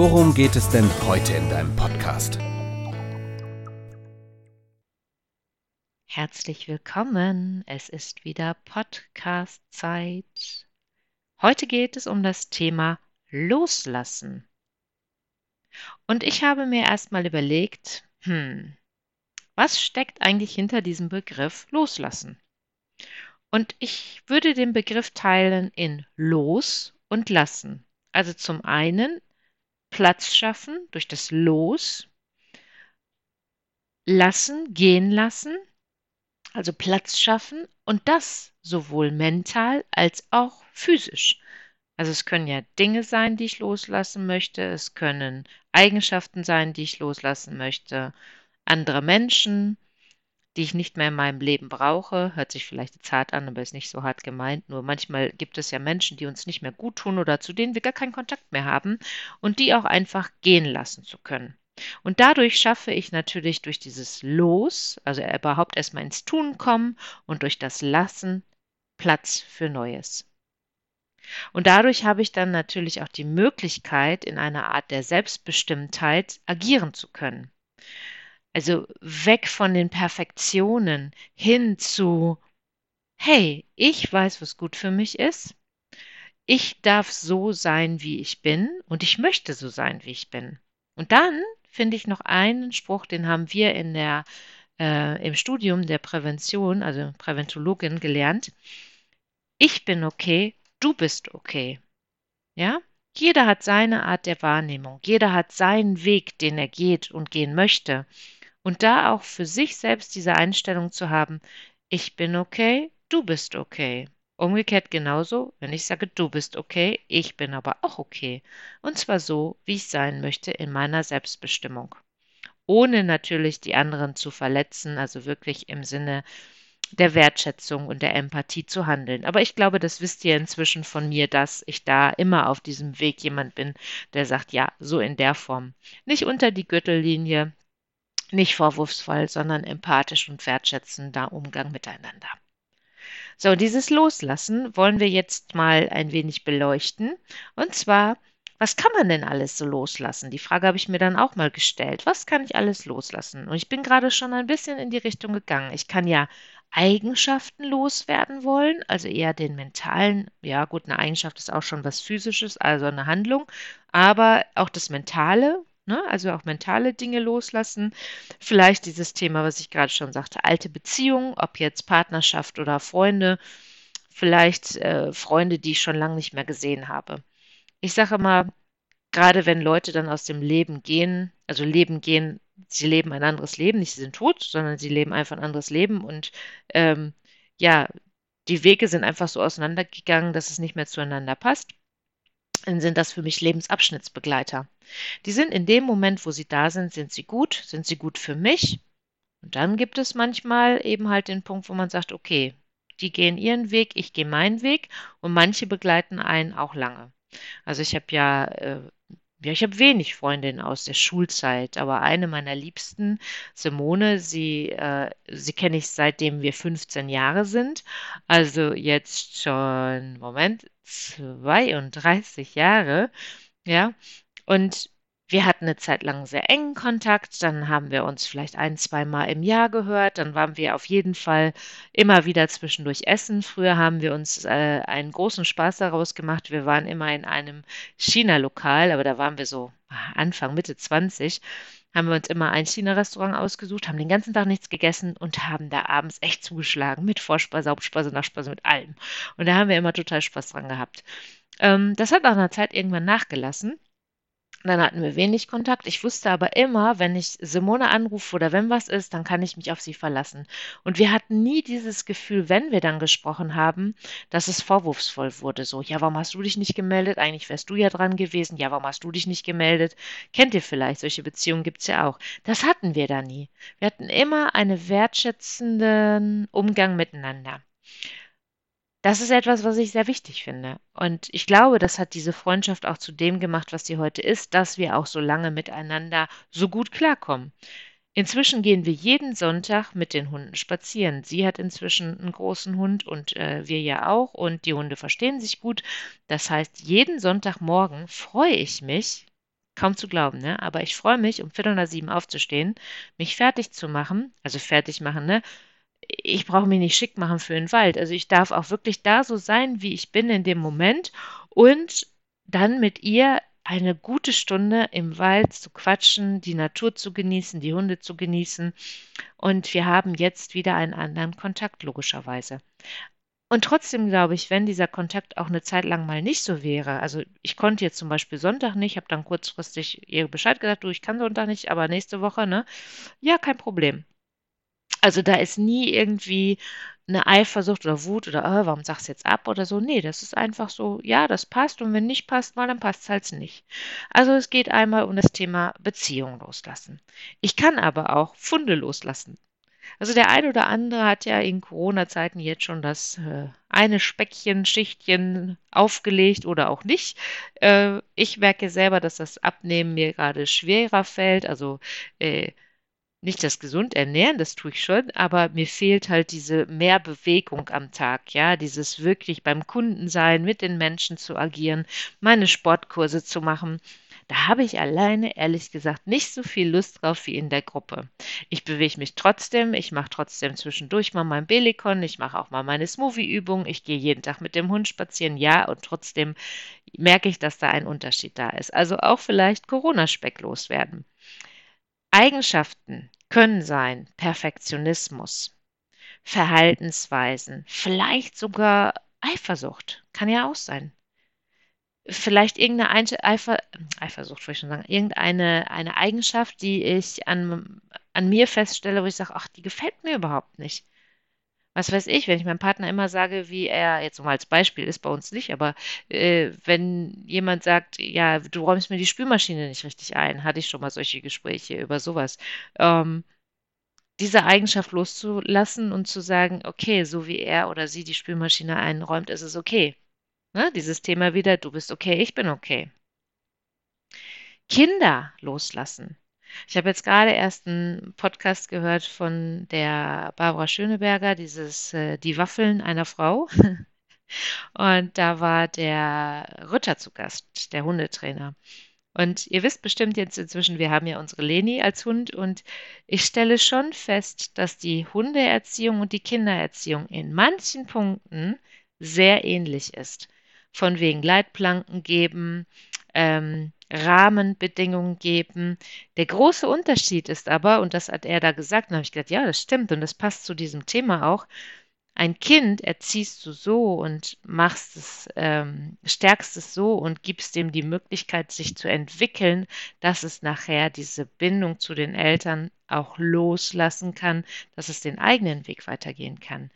worum geht es denn heute in deinem Podcast? Herzlich willkommen. Es ist wieder Podcast-Zeit. Heute geht es um das Thema Loslassen. Und ich habe mir erstmal überlegt, hm, was steckt eigentlich hinter diesem Begriff Loslassen? Und ich würde den Begriff teilen in Los und Lassen. Also zum einen Platz schaffen durch das Los, lassen, gehen lassen, also Platz schaffen und das sowohl mental als auch physisch. Also es können ja Dinge sein, die ich loslassen möchte, es können Eigenschaften sein, die ich loslassen möchte, andere Menschen, die ich nicht mehr in meinem Leben brauche. Hört sich vielleicht zart an, aber ist nicht so hart gemeint. Nur manchmal gibt es ja Menschen, die uns nicht mehr gut tun oder zu denen wir gar keinen Kontakt mehr haben und die auch einfach gehen lassen zu können. Und dadurch schaffe ich natürlich durch dieses Los, also überhaupt erstmal ins Tun kommen und durch das Lassen Platz für Neues. Und dadurch habe ich dann natürlich auch die Möglichkeit, in einer Art der Selbstbestimmtheit agieren zu können. Also weg von den Perfektionen hin zu, hey, ich weiß, was gut für mich ist. Ich darf so sein, wie ich bin und ich möchte so sein, wie ich bin. Und dann finde ich noch einen Spruch, den haben wir in der, äh, im Studium der Prävention, also Präventologin, gelernt. Ich bin okay, du bist okay. Ja? Jeder hat seine Art der Wahrnehmung. Jeder hat seinen Weg, den er geht und gehen möchte. Und da auch für sich selbst diese Einstellung zu haben, ich bin okay, du bist okay. Umgekehrt genauso, wenn ich sage, du bist okay, ich bin aber auch okay. Und zwar so, wie ich sein möchte in meiner Selbstbestimmung. Ohne natürlich die anderen zu verletzen, also wirklich im Sinne der Wertschätzung und der Empathie zu handeln. Aber ich glaube, das wisst ihr inzwischen von mir, dass ich da immer auf diesem Weg jemand bin, der sagt, ja, so in der Form. Nicht unter die Gürtellinie, nicht vorwurfsvoll, sondern empathisch und wertschätzender Umgang miteinander. So, dieses Loslassen wollen wir jetzt mal ein wenig beleuchten. Und zwar, was kann man denn alles so loslassen? Die Frage habe ich mir dann auch mal gestellt. Was kann ich alles loslassen? Und ich bin gerade schon ein bisschen in die Richtung gegangen. Ich kann ja Eigenschaften loswerden wollen, also eher den mentalen, ja gut, eine Eigenschaft ist auch schon was physisches, also eine Handlung, aber auch das Mentale, Ne? Also auch mentale Dinge loslassen. Vielleicht dieses Thema, was ich gerade schon sagte, alte Beziehungen, ob jetzt Partnerschaft oder Freunde. Vielleicht äh, Freunde, die ich schon lange nicht mehr gesehen habe. Ich sage immer, gerade wenn Leute dann aus dem Leben gehen, also Leben gehen, sie leben ein anderes Leben, nicht sie sind tot, sondern sie leben einfach ein anderes Leben und ähm, ja, die Wege sind einfach so auseinandergegangen, dass es nicht mehr zueinander passt dann sind das für mich Lebensabschnittsbegleiter. Die sind in dem Moment, wo sie da sind, sind sie gut, sind sie gut für mich. Und dann gibt es manchmal eben halt den Punkt, wo man sagt, okay, die gehen ihren Weg, ich gehe meinen Weg und manche begleiten einen auch lange. Also ich habe ja äh, ja, ich habe wenig Freundinnen aus der Schulzeit, aber eine meiner Liebsten, Simone, sie, äh, sie kenne ich seitdem wir 15 Jahre sind. Also jetzt schon, Moment, 32 Jahre. Ja, und wir hatten eine Zeit lang sehr engen Kontakt, dann haben wir uns vielleicht ein, zwei Mal im Jahr gehört, dann waren wir auf jeden Fall immer wieder zwischendurch essen. Früher haben wir uns äh, einen großen Spaß daraus gemacht. Wir waren immer in einem China-Lokal, aber da waren wir so Anfang, Mitte 20 haben wir uns immer ein China-Restaurant ausgesucht, haben den ganzen Tag nichts gegessen und haben da abends echt zugeschlagen mit Vorspeise, Hauptspeise, Nachspeise, mit allem. Und da haben wir immer total Spaß dran gehabt. Ähm, das hat nach einer Zeit irgendwann nachgelassen. Dann hatten wir wenig Kontakt. Ich wusste aber immer, wenn ich Simone anrufe oder wenn was ist, dann kann ich mich auf sie verlassen. Und wir hatten nie dieses Gefühl, wenn wir dann gesprochen haben, dass es vorwurfsvoll wurde. So, ja, warum hast du dich nicht gemeldet? Eigentlich wärst du ja dran gewesen. Ja, warum hast du dich nicht gemeldet? Kennt ihr vielleicht? Solche Beziehungen gibt es ja auch. Das hatten wir da nie. Wir hatten immer einen wertschätzenden Umgang miteinander. Das ist etwas, was ich sehr wichtig finde. Und ich glaube, das hat diese Freundschaft auch zu dem gemacht, was sie heute ist, dass wir auch so lange miteinander so gut klarkommen. Inzwischen gehen wir jeden Sonntag mit den Hunden spazieren. Sie hat inzwischen einen großen Hund und äh, wir ja auch und die Hunde verstehen sich gut. Das heißt, jeden Sonntagmorgen freue ich mich, kaum zu glauben, ne? Aber ich freue mich, um Viertel nach sieben aufzustehen, mich fertig zu machen, also fertig machen, ne? Ich brauche mich nicht schick machen für den Wald. Also ich darf auch wirklich da so sein, wie ich bin in dem Moment und dann mit ihr eine gute Stunde im Wald zu quatschen, die Natur zu genießen, die Hunde zu genießen. Und wir haben jetzt wieder einen anderen Kontakt, logischerweise. Und trotzdem glaube ich, wenn dieser Kontakt auch eine Zeit lang mal nicht so wäre, also ich konnte jetzt zum Beispiel Sonntag nicht, habe dann kurzfristig ihr Bescheid gesagt, du, ich kann Sonntag nicht, aber nächste Woche, ne? Ja, kein Problem. Also da ist nie irgendwie eine Eifersucht oder Wut oder oh, warum sagst du jetzt ab oder so. Nee, das ist einfach so, ja, das passt und wenn nicht passt mal, dann passt es halt nicht. Also es geht einmal um das Thema Beziehung loslassen. Ich kann aber auch Funde loslassen. Also der eine oder andere hat ja in Corona-Zeiten jetzt schon das äh, eine Speckchen, Schichtchen aufgelegt oder auch nicht. Äh, ich merke selber, dass das Abnehmen mir gerade schwerer fällt. Also äh, nicht das gesund ernähren, das tue ich schon, aber mir fehlt halt diese mehr Bewegung am Tag, ja, dieses wirklich beim Kunden sein, mit den Menschen zu agieren, meine Sportkurse zu machen. Da habe ich alleine, ehrlich gesagt, nicht so viel Lust drauf wie in der Gruppe. Ich bewege mich trotzdem, ich mache trotzdem zwischendurch mal mein Belikon, ich mache auch mal meine Smoothie-Übung, ich gehe jeden Tag mit dem Hund spazieren, ja, und trotzdem merke ich, dass da ein Unterschied da ist. Also auch vielleicht Corona-Speck loswerden. Eigenschaften können sein Perfektionismus, Verhaltensweisen, vielleicht sogar Eifersucht, kann ja auch sein. Vielleicht irgendeine Eifer, Eifersucht, wollte ich schon sagen, irgendeine eine Eigenschaft, die ich an, an mir feststelle, wo ich sage, ach, die gefällt mir überhaupt nicht was weiß ich, wenn ich meinem Partner immer sage, wie er, jetzt mal als Beispiel, ist bei uns nicht, aber äh, wenn jemand sagt, ja, du räumst mir die Spülmaschine nicht richtig ein, hatte ich schon mal solche Gespräche über sowas. Ähm, diese Eigenschaft loszulassen und zu sagen, okay, so wie er oder sie die Spülmaschine einräumt, ist es okay. Ne? Dieses Thema wieder, du bist okay, ich bin okay. Kinder loslassen. Ich habe jetzt gerade erst einen Podcast gehört von der Barbara Schöneberger, dieses äh, Die Waffeln einer Frau. Und da war der Ritter zu Gast, der Hundetrainer. Und ihr wisst bestimmt jetzt inzwischen, wir haben ja unsere Leni als Hund und ich stelle schon fest, dass die Hundeerziehung und die Kindererziehung in manchen Punkten sehr ähnlich ist. Von wegen Leitplanken geben, ähm, Rahmenbedingungen geben. Der große Unterschied ist aber, und das hat er da gesagt, und habe ich gedacht, ja, das stimmt und das passt zu diesem Thema auch. Ein Kind erziehst du so und machst es, ähm, stärkst es so und gibst dem die Möglichkeit, sich zu entwickeln, dass es nachher diese Bindung zu den Eltern auch loslassen kann, dass es den eigenen Weg weitergehen kann.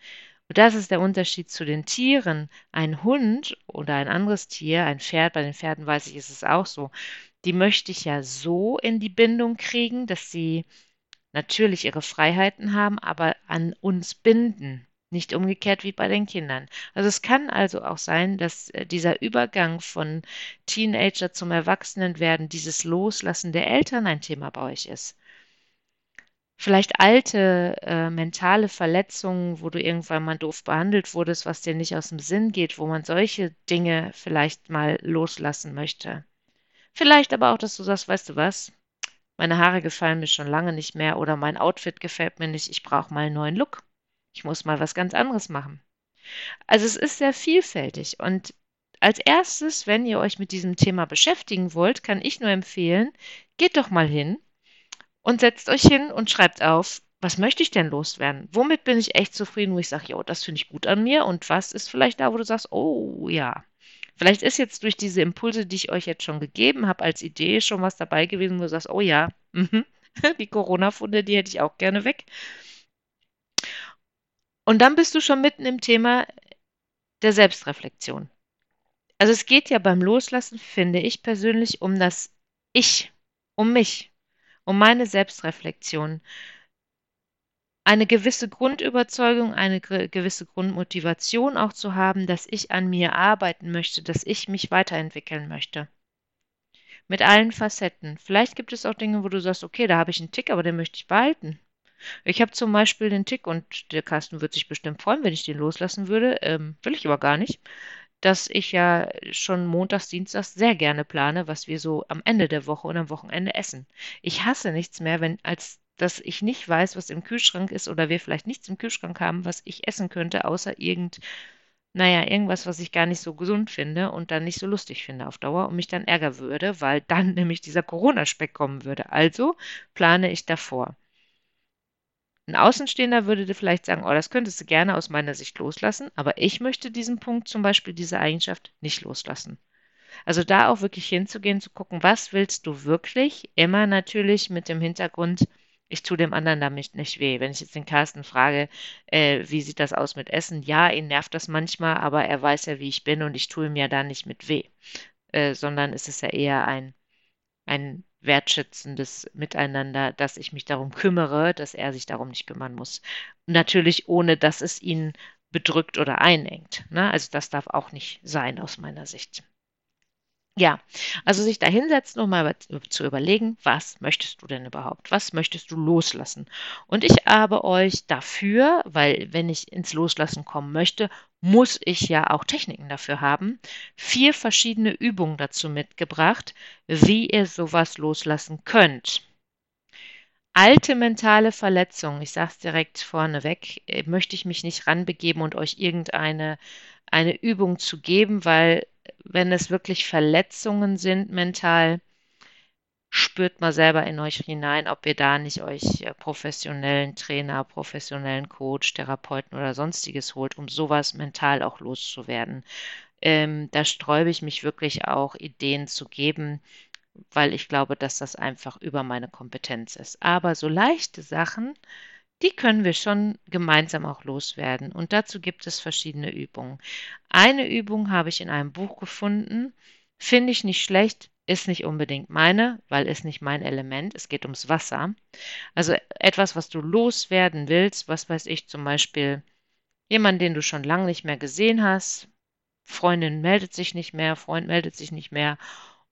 Das ist der Unterschied zu den Tieren. Ein Hund oder ein anderes Tier, ein Pferd, bei den Pferden weiß ich, ist es auch so, die möchte ich ja so in die Bindung kriegen, dass sie natürlich ihre Freiheiten haben, aber an uns binden. Nicht umgekehrt wie bei den Kindern. Also es kann also auch sein, dass äh, dieser Übergang von Teenager zum Erwachsenenwerden, dieses Loslassen der Eltern ein Thema bei euch ist vielleicht alte äh, mentale Verletzungen, wo du irgendwann mal doof behandelt wurdest, was dir nicht aus dem Sinn geht, wo man solche Dinge vielleicht mal loslassen möchte. Vielleicht aber auch, dass du sagst, weißt du was, meine Haare gefallen mir schon lange nicht mehr oder mein Outfit gefällt mir nicht, ich brauche mal einen neuen Look. Ich muss mal was ganz anderes machen. Also es ist sehr vielfältig und als erstes, wenn ihr euch mit diesem Thema beschäftigen wollt, kann ich nur empfehlen, geht doch mal hin und setzt euch hin und schreibt auf, was möchte ich denn loswerden? Womit bin ich echt zufrieden, wo ich sage, jo, das finde ich gut an mir und was ist vielleicht da, wo du sagst, oh ja, Vielleicht ist jetzt durch diese Impulse, die ich euch jetzt schon gegeben habe, als Idee schon was dabei gewesen, wo du sagst, oh ja, mhm, die Corona-Funde, die hätte ich auch gerne weg. Und dann bist du schon mitten im Thema der Selbstreflexion. Also es geht ja beim Loslassen, finde ich persönlich, um das Ich, um mich, um meine Selbstreflexion. Eine gewisse Grundüberzeugung, eine gewisse Grundmotivation auch zu haben, dass ich an mir arbeiten möchte, dass ich mich weiterentwickeln möchte. Mit allen Facetten. Vielleicht gibt es auch Dinge, wo du sagst, okay, da habe ich einen Tick, aber den möchte ich behalten. Ich habe zum Beispiel den Tick, und der Carsten wird sich bestimmt freuen, wenn ich den loslassen würde, ähm, will ich aber gar nicht, dass ich ja schon montags, dienstags sehr gerne plane, was wir so am Ende der Woche und am Wochenende essen. Ich hasse nichts mehr, wenn als dass ich nicht weiß, was im Kühlschrank ist oder wir vielleicht nichts im Kühlschrank haben, was ich essen könnte, außer irgend, naja, irgendwas, was ich gar nicht so gesund finde und dann nicht so lustig finde auf Dauer und mich dann ärgern würde, weil dann nämlich dieser Corona-Speck kommen würde. Also plane ich davor. Ein Außenstehender würde vielleicht sagen, oh, das könntest du gerne aus meiner Sicht loslassen, aber ich möchte diesen Punkt, zum Beispiel diese Eigenschaft, nicht loslassen. Also da auch wirklich hinzugehen, zu gucken, was willst du wirklich? Immer natürlich mit dem Hintergrund, ich tue dem anderen damit nicht weh. Wenn ich jetzt den Carsten frage, äh, wie sieht das aus mit Essen? Ja, ihn nervt das manchmal, aber er weiß ja, wie ich bin und ich tue ihm ja da nicht mit weh. Äh, sondern es ist ja eher ein, ein wertschätzendes Miteinander, dass ich mich darum kümmere, dass er sich darum nicht kümmern muss. Natürlich ohne, dass es ihn bedrückt oder einengt. Ne? Also das darf auch nicht sein aus meiner Sicht. Ja, also sich da hinsetzen und mal zu überlegen, was möchtest du denn überhaupt? Was möchtest du loslassen? Und ich habe euch dafür, weil wenn ich ins Loslassen kommen möchte, muss ich ja auch Techniken dafür haben, vier verschiedene Übungen dazu mitgebracht, wie ihr sowas loslassen könnt. Alte mentale Verletzungen, ich sage es direkt vorneweg, äh, möchte ich mich nicht ranbegeben und euch irgendeine eine Übung zu geben, weil wenn es wirklich Verletzungen sind mental, spürt mal selber in euch hinein, ob ihr da nicht euch äh, professionellen Trainer, professionellen Coach, Therapeuten oder sonstiges holt, um sowas mental auch loszuwerden. Ähm, da sträube ich mich wirklich auch, Ideen zu geben, weil ich glaube, dass das einfach über meine Kompetenz ist. Aber so leichte Sachen, die können wir schon gemeinsam auch loswerden. Und dazu gibt es verschiedene Übungen. Eine Übung habe ich in einem Buch gefunden, finde ich nicht schlecht, ist nicht unbedingt meine, weil ist nicht mein Element. Es geht ums Wasser. Also etwas, was du loswerden willst, was weiß ich zum Beispiel, jemand, den du schon lange nicht mehr gesehen hast, Freundin meldet sich nicht mehr, Freund meldet sich nicht mehr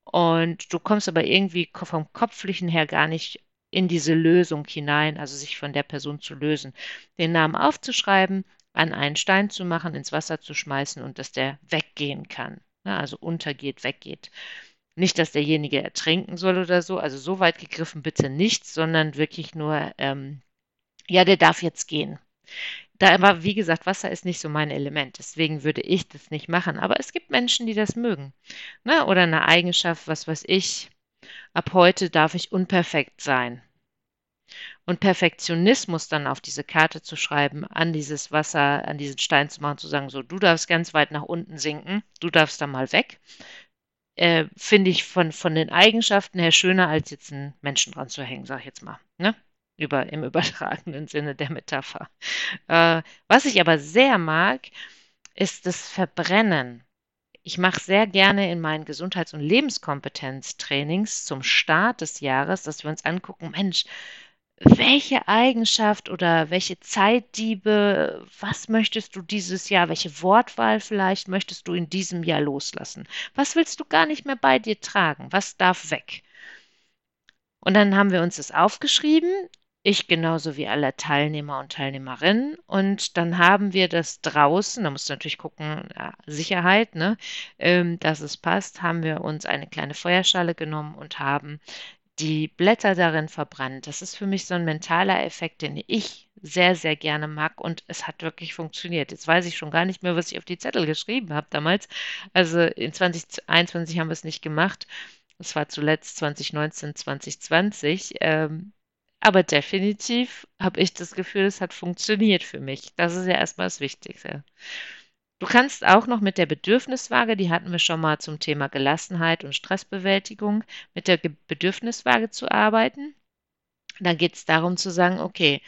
und du kommst aber irgendwie vom Kopflichen her gar nicht in diese Lösung hinein, also sich von der Person zu lösen, den Namen aufzuschreiben, an einen Stein zu machen, ins Wasser zu schmeißen und dass der weggehen kann, ne, also untergeht, weggeht. Nicht, dass derjenige ertrinken soll oder so, also so weit gegriffen bitte nicht, sondern wirklich nur, ähm, ja, der darf jetzt gehen. Da aber, wie gesagt, Wasser ist nicht so mein Element, deswegen würde ich das nicht machen. Aber es gibt Menschen, die das mögen. Ne? Oder eine Eigenschaft, was weiß ich, Ab heute darf ich unperfekt sein. Und Perfektionismus dann auf diese Karte zu schreiben, an dieses Wasser, an diesen Stein zu machen, zu sagen, so, du darfst ganz weit nach unten sinken, du darfst da mal weg, äh, finde ich von, von den Eigenschaften her schöner, als jetzt einen Menschen dran zu hängen, sag ich jetzt mal. Ne? Über, Im übertragenen Sinne der Metapher. Äh, was ich aber sehr mag, ist das Verbrennen. Ich mache sehr gerne in meinen Gesundheits- und Lebenskompetenztrainings zum Start des Jahres, dass wir uns angucken, Mensch, welche Eigenschaft oder welche Zeitdiebe, was möchtest du dieses Jahr, welche Wortwahl vielleicht möchtest du in diesem Jahr loslassen? Was willst du gar nicht mehr bei dir tragen? Was darf weg? Und dann haben wir uns das aufgeschrieben ich genauso wie alle Teilnehmer und Teilnehmerinnen. Und dann haben wir das draußen, da musst du natürlich gucken, ja, Sicherheit, ne, ähm, dass es passt, haben wir uns eine kleine Feuerschale genommen und haben die Blätter darin verbrannt. Das ist für mich so ein mentaler Effekt, den ich sehr, sehr gerne mag und es hat wirklich funktioniert. Jetzt weiß ich schon gar nicht mehr, was ich auf die Zettel geschrieben habe damals. Also in 2021 haben wir es nicht gemacht. Es war zuletzt 2019, 2020. Ähm, aber definitiv habe ich das Gefühl, es hat funktioniert für mich. Das ist ja erstmal das Wichtigste. Du kannst auch noch mit der Bedürfniswaage, die hatten wir schon mal zum Thema Gelassenheit und Stressbewältigung, mit der Bedürfniswaage zu arbeiten. Da geht es darum zu sagen, okay,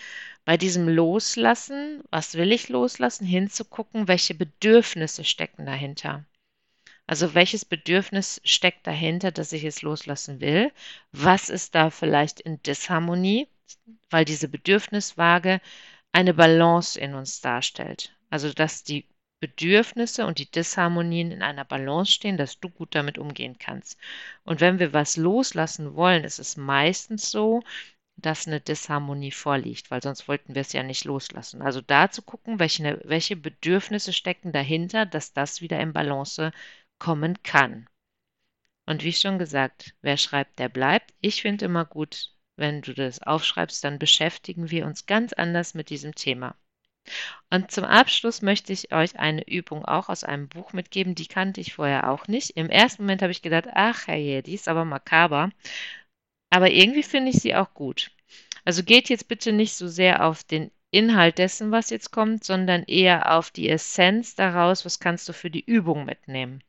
bei diesem Loslassen, was will ich loslassen, hinzugucken, welche Bedürfnisse stecken dahinter. Also welches Bedürfnis steckt dahinter, dass ich es loslassen will? Was ist da vielleicht in Disharmonie? Weil diese Bedürfniswaage eine Balance in uns darstellt. Also dass die Bedürfnisse und die Disharmonien in einer Balance stehen, dass du gut damit umgehen kannst. Und wenn wir was loslassen wollen, ist es meistens so, dass eine Disharmonie vorliegt, weil sonst wollten wir es ja nicht loslassen. Also da zu gucken, welche, welche Bedürfnisse stecken dahinter, dass das wieder in Balance kommen kann. Und wie schon gesagt, wer schreibt, der bleibt. Ich finde immer gut, wenn du das aufschreibst, dann beschäftigen wir uns ganz anders mit diesem Thema. Und zum Abschluss möchte ich euch eine Übung auch aus einem Buch mitgeben, die kannte ich vorher auch nicht. Im ersten Moment habe ich gedacht, ach herrje, die ist aber makaber. Aber irgendwie finde ich sie auch gut. Also geht jetzt bitte nicht so sehr auf den Inhalt dessen, was jetzt kommt, sondern eher auf die Essenz daraus, was kannst du für die Übung mitnehmen.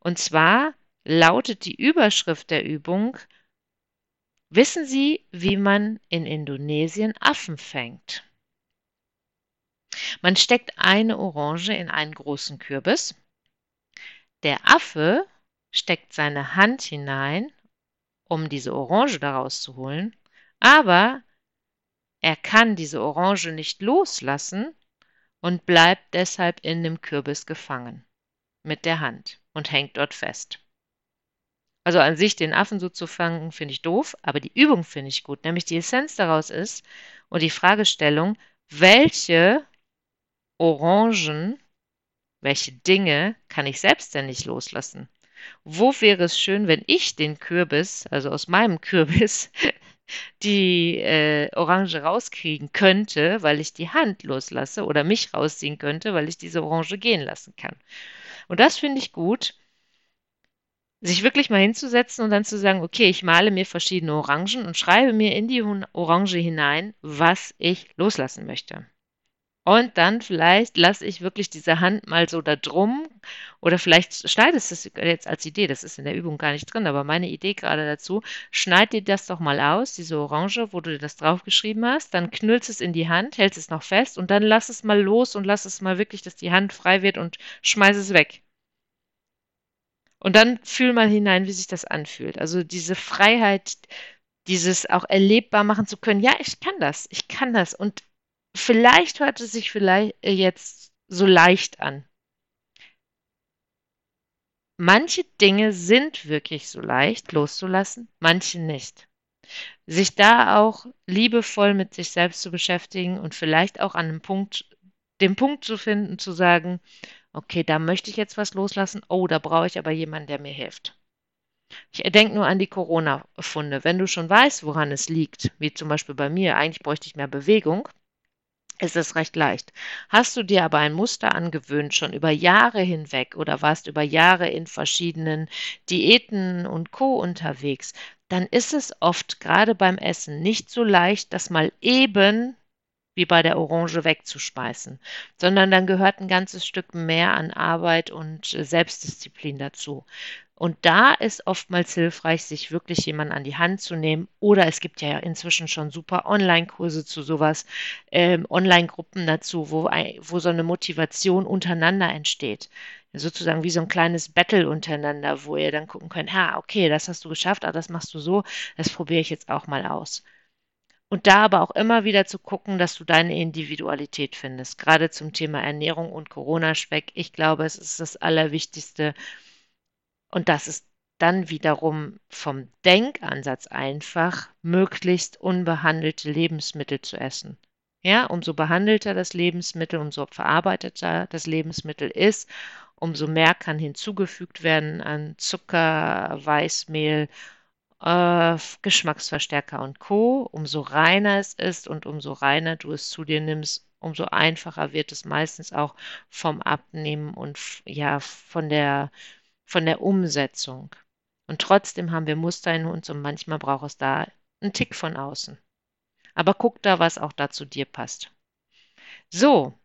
Und zwar lautet die Überschrift der Übung, wissen Sie, wie man in Indonesien Affen fängt? Man steckt eine Orange in einen großen Kürbis. Der Affe steckt seine Hand hinein, um diese Orange daraus zu holen, aber er kann diese Orange nicht loslassen und bleibt deshalb in dem Kürbis gefangen mit der Hand und hängt dort fest. Also an sich den Affen so zu fangen, finde ich doof, aber die Übung finde ich gut. Nämlich die Essenz daraus ist und die Fragestellung, welche Orangen, welche Dinge kann ich selbst denn nicht loslassen? Wo wäre es schön, wenn ich den Kürbis, also aus meinem Kürbis, die äh, Orange rauskriegen könnte, weil ich die Hand loslasse oder mich rausziehen könnte, weil ich diese Orange gehen lassen kann. Und das finde ich gut, sich wirklich mal hinzusetzen und dann zu sagen, okay, ich male mir verschiedene Orangen und schreibe mir in die Orange hinein, was ich loslassen möchte. Und dann vielleicht lasse ich wirklich diese Hand mal so da drum oder vielleicht schneidest du es jetzt als Idee, das ist in der Übung gar nicht drin, aber meine Idee gerade dazu, schneid dir das doch mal aus, diese Orange, wo du das draufgeschrieben hast, dann knüllst es in die Hand, hältst es noch fest und dann lass es mal los und lass es mal wirklich, dass die Hand frei wird und schmeiß es weg. Und dann fühl mal hinein, wie sich das anfühlt. Also diese Freiheit, dieses auch erlebbar machen zu können. Ja, ich kann das, ich kann das. Und Vielleicht hört es sich vielleicht äh, jetzt so leicht an. Manche Dinge sind wirklich so leicht loszulassen, manche nicht. Sich da auch liebevoll mit sich selbst zu beschäftigen und vielleicht auch an einem Punkt, den Punkt zu finden, zu sagen, okay, da möchte ich jetzt was loslassen, oh, da brauche ich aber jemanden, der mir hilft. Ich denke nur an die Corona-Funde. Wenn du schon weißt, woran es liegt, wie zum Beispiel bei mir, eigentlich bräuchte ich mehr Bewegung, ist es recht leicht. Hast du dir aber ein Muster angewöhnt, schon über Jahre hinweg oder warst über Jahre in verschiedenen Diäten und Co unterwegs, dann ist es oft gerade beim Essen nicht so leicht, das mal eben wie bei der Orange wegzuspeisen, sondern dann gehört ein ganzes Stück mehr an Arbeit und Selbstdisziplin dazu. Und da ist oftmals hilfreich, sich wirklich jemanden an die Hand zu nehmen. Oder es gibt ja inzwischen schon super Online-Kurse zu sowas, ähm, Online-Gruppen dazu, wo, wo so eine Motivation untereinander entsteht. Sozusagen wie so ein kleines Battle untereinander, wo ihr dann gucken könnt, ha, okay, das hast du geschafft, ah, das machst du so, das probiere ich jetzt auch mal aus. Und da aber auch immer wieder zu gucken, dass du deine Individualität findest. Gerade zum Thema Ernährung und Corona-Speck. Ich glaube, es ist das Allerwichtigste, und das ist dann wiederum vom Denkansatz einfach, möglichst unbehandelte Lebensmittel zu essen. Ja, umso behandelter das Lebensmittel, umso verarbeiteter das Lebensmittel ist, umso mehr kann hinzugefügt werden an Zucker, Weißmehl, äh, Geschmacksverstärker und Co. Umso reiner es ist und umso reiner du es zu dir nimmst, umso einfacher wird es meistens auch vom Abnehmen und ja von der von der Umsetzung. Und trotzdem haben wir Muster in uns und manchmal braucht es da einen Tick von außen. Aber guck da, was auch da zu dir passt. So,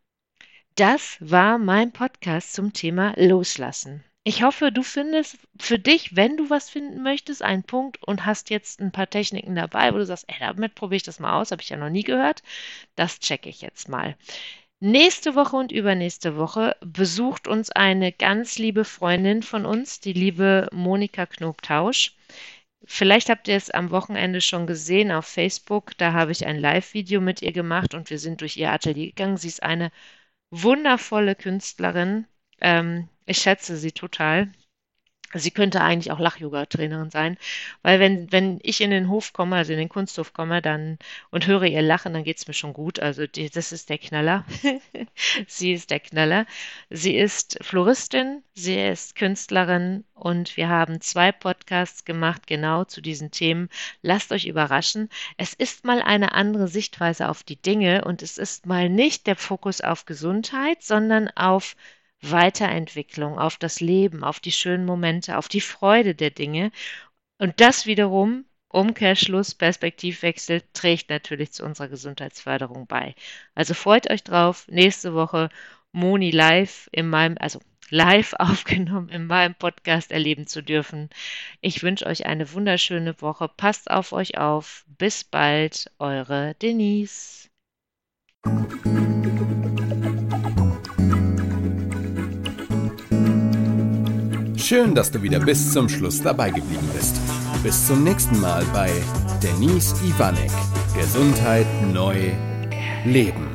Das war mein Podcast zum Thema Loslassen. Ich hoffe, du findest für dich, wenn du was finden möchtest, einen Punkt und hast jetzt ein paar Techniken dabei, wo du sagst, ey, damit probiere ich das mal aus, habe ich ja noch nie gehört. Das checke ich jetzt mal. Nächste Woche und übernächste Woche besucht uns eine ganz liebe Freundin von uns, die liebe Monika Knobtausch. Vielleicht habt ihr es am Wochenende schon gesehen auf Facebook. Da habe ich ein Live-Video mit ihr gemacht und wir sind durch ihr Atelier gegangen. Sie ist eine wundervolle Künstlerin. Ähm, ich schätze sie total. Sie könnte eigentlich auch Lach-Yoga-Trainerin sein, weil wenn, wenn ich in den Hof komme, also in den Kunsthof komme, dann und höre ihr Lachen, dann geht es mir schon gut. Also die, das ist der Knaller. sie ist der Knaller. Sie ist Floristin, sie ist Künstlerin und wir haben zwei Podcasts gemacht genau zu diesen Themen. Lasst euch überraschen. Es ist mal eine andere Sichtweise auf die Dinge und es ist mal nicht der Fokus auf Gesundheit, sondern auf Weiterentwicklung, auf das Leben, auf die schönen Momente, auf die Freude der Dinge. Und das wiederum, Umkehrschluss, Perspektivwechsel, trägt natürlich zu unserer Gesundheitsförderung bei. Also freut euch drauf. Nächste Woche Moni live in meinem, also live aufgenommen in meinem Podcast erleben zu dürfen. Ich wünsche euch eine wunderschöne Woche. Passt auf euch auf. Bis bald, eure Denise. Schön, dass du wieder bis zum Schluss dabei geblieben bist. Bis zum nächsten Mal bei Denise Ivanek. Gesundheit neu leben.